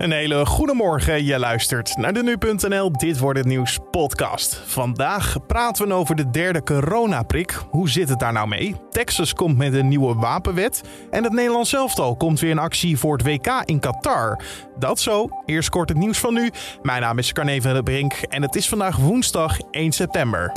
Een hele goede morgen. Je luistert naar de nu.nl Dit wordt het nieuws podcast. Vandaag praten we over de derde coronaprik. Hoe zit het daar nou mee? Texas komt met een nieuwe wapenwet en het Nederlands elftal komt weer in actie voor het WK in Qatar. Dat zo. Eerst kort het nieuws van nu. Mijn naam is Carne van Brink en het is vandaag woensdag 1 september.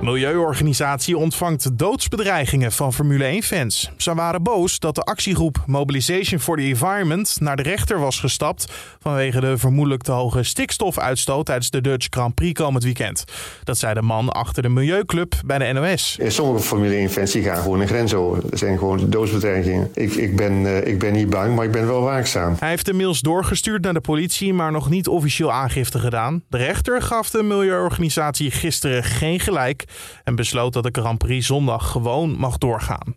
Milieuorganisatie ontvangt doodsbedreigingen van Formule 1-fans. Ze waren boos dat de actiegroep Mobilization for the Environment naar de rechter was gestapt vanwege de vermoedelijk te hoge stikstofuitstoot tijdens de Dutch Grand Prix komend weekend. Dat zei de man achter de Milieuclub bij de NOS. Sommige Formule 1-fans gaan gewoon een grens over. Dat zijn gewoon doodsbedreigingen. Ik, ik, ben, uh, ik ben niet bang, maar ik ben wel waakzaam. Hij heeft de mails doorgestuurd naar de politie, maar nog niet officieel aangifte gedaan. De rechter gaf de milieuorganisatie gisteren geen gelijk en besloot dat de Grand Prix zondag gewoon mag doorgaan.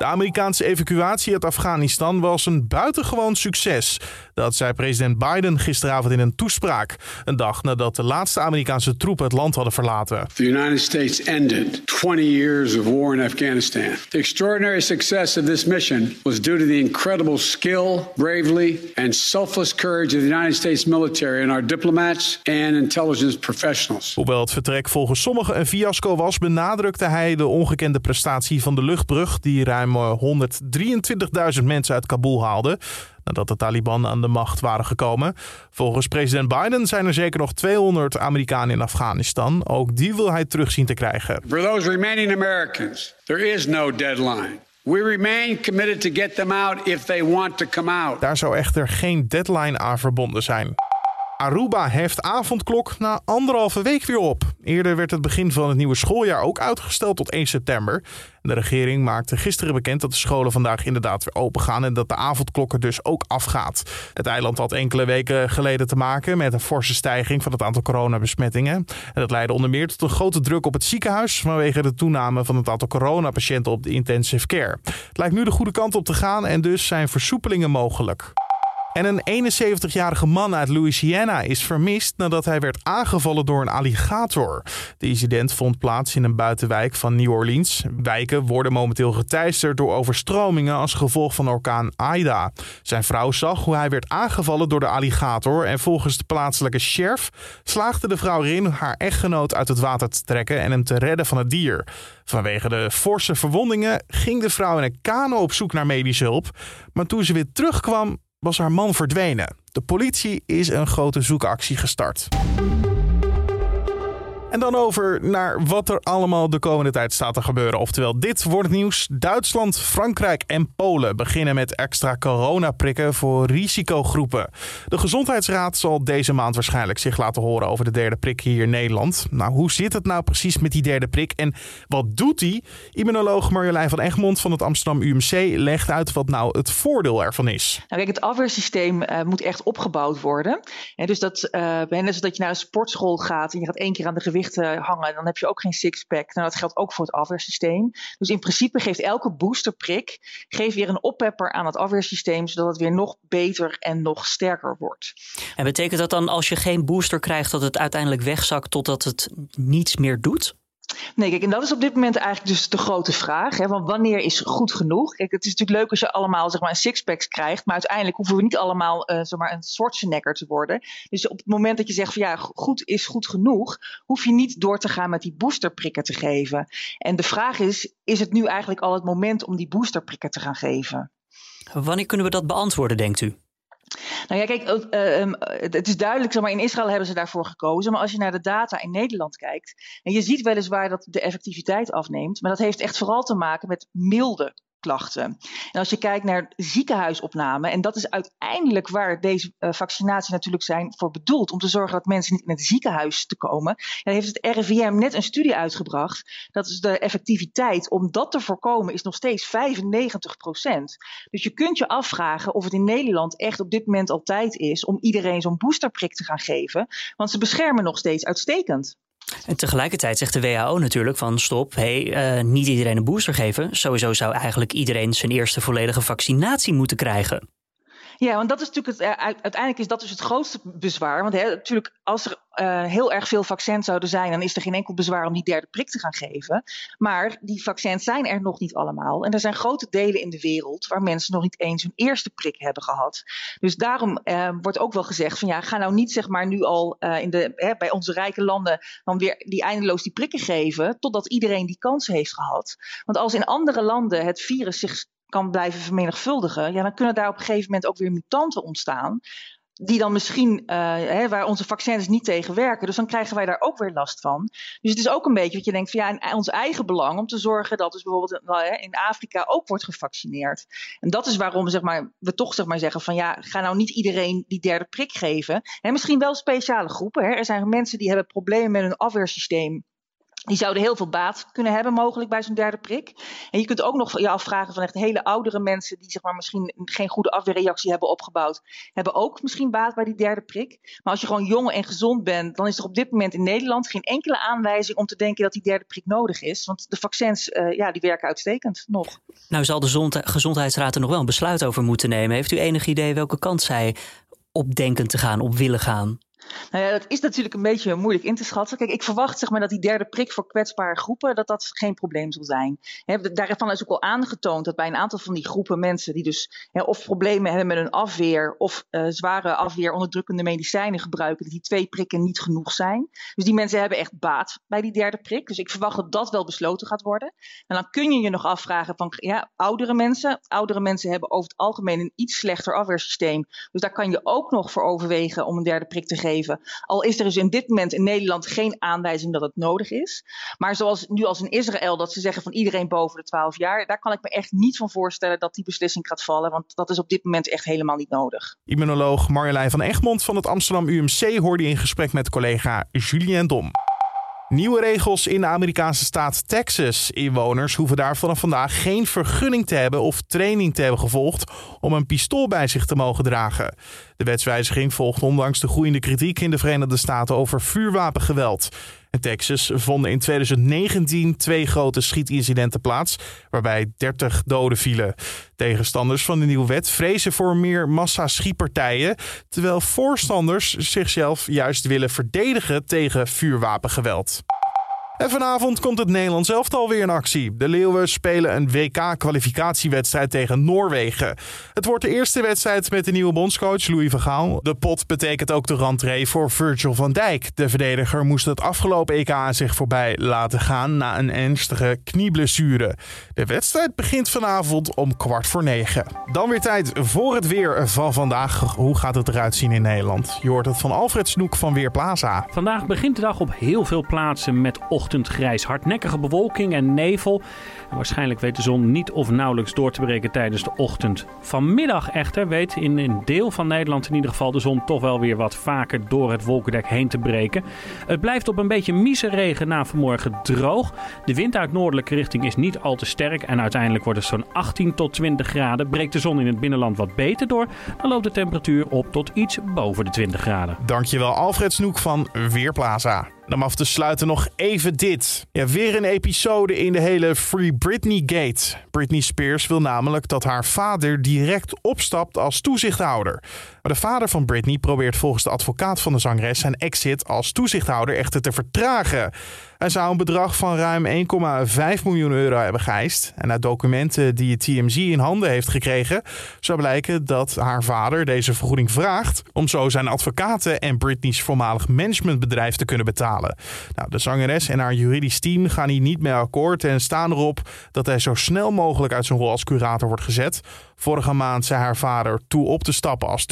De Amerikaanse evacuatie uit Afghanistan was een buitengewoon succes. Dat zei president Biden gisteravond in een toespraak. Een dag nadat de laatste Amerikaanse troepen het land hadden verlaten. The United States ended 20 years of war in Afghanistan. The extraordinary success of this mission was due to the incredible skill, bravery and selfless courage of the United States military and our diplomats and intelligence professionals. Hoewel het vertrek volgens sommigen een fiasco was, benadrukte hij de ongekende prestatie van de luchtbrug die ruim 123.000 mensen uit Kabul haalde nadat de Taliban aan de macht waren gekomen. Volgens president Biden zijn er zeker nog 200 Amerikanen in Afghanistan. Ook die wil hij terug zien te krijgen. For those remaining Americans, there is no deadline. We remain committed to get them out if they want to come out. Daar zou echter geen deadline aan verbonden zijn. Aruba heft avondklok na anderhalve week weer op. Eerder werd het begin van het nieuwe schooljaar ook uitgesteld tot 1 september. De regering maakte gisteren bekend dat de scholen vandaag inderdaad weer open gaan en dat de avondklok er dus ook afgaat. Het eiland had enkele weken geleden te maken met een forse stijging van het aantal coronabesmettingen. En dat leidde onder meer tot een grote druk op het ziekenhuis vanwege de toename van het aantal coronapatiënten op de intensive care. Het lijkt nu de goede kant op te gaan en dus zijn versoepelingen mogelijk. En een 71-jarige man uit Louisiana is vermist nadat hij werd aangevallen door een alligator. De incident vond plaats in een buitenwijk van New Orleans. Wijken worden momenteel geteisterd door overstromingen als gevolg van orkaan Aida. Zijn vrouw zag hoe hij werd aangevallen door de alligator en volgens de plaatselijke sheriff slaagde de vrouw erin haar echtgenoot uit het water te trekken en hem te redden van het dier. Vanwege de forse verwondingen ging de vrouw in een kano op zoek naar medische hulp, maar toen ze weer terugkwam was haar man verdwenen. De politie is een grote zoekactie gestart. En dan over naar wat er allemaal de komende tijd staat te gebeuren. Oftewel, dit wordt nieuws. Duitsland, Frankrijk en Polen beginnen met extra coronaprikken voor risicogroepen. De Gezondheidsraad zal deze maand waarschijnlijk zich laten horen over de derde prik hier in Nederland. Nou, hoe zit het nou precies met die derde prik en wat doet die? Immunoloog Marjolein van Egmond van het Amsterdam UMC legt uit wat nou het voordeel ervan is. Nou, kijk, het afweersysteem uh, moet echt opgebouwd worden. En dus dat, uh, dat je naar een sportschool gaat en je gaat één keer aan de gewicht hangen, dan heb je ook geen sixpack. Nou, dat geldt ook voor het afweersysteem. Dus in principe geeft elke boosterprik geeft weer een oppepper aan het afweersysteem, zodat het weer nog beter en nog sterker wordt. En betekent dat dan als je geen booster krijgt, dat het uiteindelijk wegzakt totdat het niets meer doet? Nee, kijk, en dat is op dit moment eigenlijk dus de grote vraag. Hè, van wanneer is goed genoeg? Kijk, het is natuurlijk leuk als je allemaal zeg maar, een sixpack krijgt, maar uiteindelijk hoeven we niet allemaal uh, zeg maar, een te worden. Dus op het moment dat je zegt van ja, goed is goed genoeg, hoef je niet door te gaan met die boosterprikken te geven. En de vraag is, is het nu eigenlijk al het moment om die boosterprikken te gaan geven? Wanneer kunnen we dat beantwoorden, denkt u? Nou ja, kijk, uh, het is duidelijk, zeg maar, in Israël hebben ze daarvoor gekozen. Maar als je naar de data in Nederland kijkt, en je ziet weliswaar dat de effectiviteit afneemt, maar dat heeft echt vooral te maken met milde klachten. En als je kijkt naar ziekenhuisopname, en dat is uiteindelijk waar deze uh, vaccinatie natuurlijk zijn voor bedoeld, om te zorgen dat mensen niet in het ziekenhuis te komen, dan heeft het RIVM net een studie uitgebracht. Dat is de effectiviteit om dat te voorkomen is nog steeds 95% Dus je kunt je afvragen of het in Nederland echt op dit moment al tijd is om iedereen zo'n boosterprik te gaan geven, want ze beschermen nog steeds uitstekend. En tegelijkertijd zegt de WHO natuurlijk van stop, hey, uh, niet iedereen een booster geven. Sowieso zou eigenlijk iedereen zijn eerste volledige vaccinatie moeten krijgen. Ja, want dat is natuurlijk het, eh, uiteindelijk is dat dus het grootste bezwaar. Want hè, natuurlijk, als er uh, heel erg veel vaccins zouden zijn, dan is er geen enkel bezwaar om die derde prik te gaan geven. Maar die vaccins zijn er nog niet allemaal. En er zijn grote delen in de wereld waar mensen nog niet eens hun eerste prik hebben gehad. Dus daarom uh, wordt ook wel gezegd van ja, ga nou niet zeg maar nu al in de, hè, bij onze rijke landen dan weer die eindeloos die prikken geven, totdat iedereen die kans heeft gehad. Want als in andere landen het virus zich kan blijven vermenigvuldigen, ja, dan kunnen daar op een gegeven moment ook weer mutanten ontstaan. Die dan misschien, uh, hè, waar onze vaccins niet tegen werken. Dus dan krijgen wij daar ook weer last van. Dus het is ook een beetje wat je denkt van ja, in ons eigen belang om te zorgen dat dus bijvoorbeeld in Afrika ook wordt gevaccineerd. En dat is waarom zeg maar, we toch zeg maar zeggen van ja, ga nou niet iedereen die derde prik geven. Hè, misschien wel speciale groepen. Hè. Er zijn mensen die hebben problemen met hun afweersysteem. Die zouden heel veel baat kunnen hebben, mogelijk bij zo'n derde prik. En je kunt ook nog je afvragen van echt hele oudere mensen die zeg maar misschien geen goede afweerreactie hebben opgebouwd, hebben ook misschien baat bij die derde prik. Maar als je gewoon jong en gezond bent, dan is er op dit moment in Nederland geen enkele aanwijzing om te denken dat die derde prik nodig is. Want de vaccins, uh, ja, die werken uitstekend nog. Nou zal de Gezondheidsraad er nog wel een besluit over moeten nemen. Heeft u enig idee welke kant zij op denken te gaan, op willen gaan? Nou ja, dat is natuurlijk een beetje moeilijk in te schatten. Kijk, ik verwacht zeg maar, dat die derde prik voor kwetsbare groepen, dat dat geen probleem zal zijn. Daarvan is ook al aangetoond dat bij een aantal van die groepen mensen die dus of problemen hebben met hun afweer of uh, zware afweeronderdrukkende medicijnen gebruiken, dat die twee prikken niet genoeg zijn. Dus die mensen hebben echt baat bij die derde prik. Dus ik verwacht dat dat wel besloten gaat worden. En dan kun je je nog afvragen van, ja, oudere mensen. Oudere mensen hebben over het algemeen een iets slechter afweersysteem. Dus daar kan je ook nog voor overwegen om een derde prik te geven. Al is er dus in dit moment in Nederland geen aanwijzing dat het nodig is. Maar zoals nu als in Israël, dat ze zeggen van iedereen boven de 12 jaar, daar kan ik me echt niet van voorstellen dat die beslissing gaat vallen. Want dat is op dit moment echt helemaal niet nodig. Immunoloog Marjolein van Egmond van het Amsterdam UMC hoorde in gesprek met collega Julien Dom. Nieuwe regels in de Amerikaanse staat Texas. Inwoners hoeven daar vanaf vandaag geen vergunning te hebben of training te hebben gevolgd om een pistool bij zich te mogen dragen. De wetswijziging volgt ondanks de groeiende kritiek in de Verenigde Staten over vuurwapengeweld. In Texas vonden in 2019 twee grote schietincidenten plaats, waarbij 30 doden vielen. Tegenstanders van de nieuwe wet vrezen voor meer massa-schietpartijen, terwijl voorstanders zichzelf juist willen verdedigen tegen vuurwapengeweld. En vanavond komt het Nederlands elftal weer in actie. De Leeuwen spelen een WK-kwalificatiewedstrijd tegen Noorwegen. Het wordt de eerste wedstrijd met de nieuwe bondscoach Louis van Gaal. De pot betekent ook de rentree voor Virgil van Dijk. De verdediger moest het afgelopen EK zich voorbij laten gaan na een ernstige knieblessure. De wedstrijd begint vanavond om kwart voor negen. Dan weer tijd voor het weer van vandaag. Hoe gaat het eruit zien in Nederland? Je hoort het van Alfred Snoek van Weerplaza. Vandaag begint de dag op heel veel plaatsen met ochtend ochtendgrijs. Hardnekkige bewolking en nevel. Waarschijnlijk weet de zon niet of nauwelijks door te breken tijdens de ochtend. Vanmiddag echter weet in een deel van Nederland in ieder geval de zon toch wel weer wat vaker door het wolkendek heen te breken. Het blijft op een beetje mieze regen na vanmorgen droog. De wind uit noordelijke richting is niet al te sterk en uiteindelijk wordt het zo'n 18 tot 20 graden. Breekt de zon in het binnenland wat beter door, dan loopt de temperatuur op tot iets boven de 20 graden. Dankjewel Alfred Snoek van Weerplaza. Om af te sluiten nog even dit. Ja, weer een episode in de hele Free Britney Gate. Britney Spears wil namelijk dat haar vader direct opstapt als toezichthouder. Maar de vader van Britney probeert volgens de advocaat van de zangeres zijn exit als toezichthouder echter te vertragen. Hij zou een bedrag van ruim 1,5 miljoen euro hebben geëist. En uit documenten die TMZ in handen heeft gekregen, zou blijken dat haar vader deze vergoeding vraagt om zo zijn advocaten en Britney's voormalig managementbedrijf te kunnen betalen. Nou, de zangeres en haar juridisch team gaan hier niet mee akkoord en staan erop dat hij zo snel mogelijk uit zijn rol als curator wordt gezet. Vorige maand zei haar vader toe op te stappen als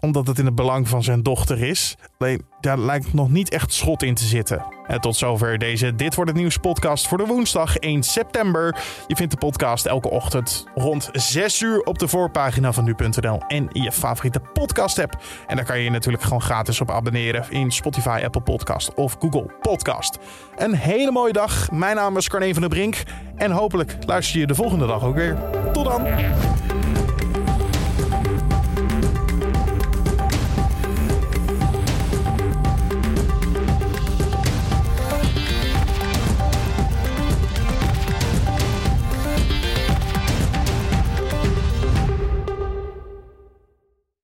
omdat het in het belang van zijn dochter is. Alleen daar lijkt nog niet echt schot in te zitten. En tot zover deze Dit wordt het nieuws podcast voor de woensdag 1 september. Je vindt de podcast elke ochtend rond 6 uur op de voorpagina van nu.nl en in je favoriete podcast app. En daar kan je je natuurlijk gewoon gratis op abonneren in Spotify, Apple Podcast of Google Podcast. Een hele mooie dag. Mijn naam is Carne van der Brink en hopelijk luister je de volgende dag ook weer. Tot dan.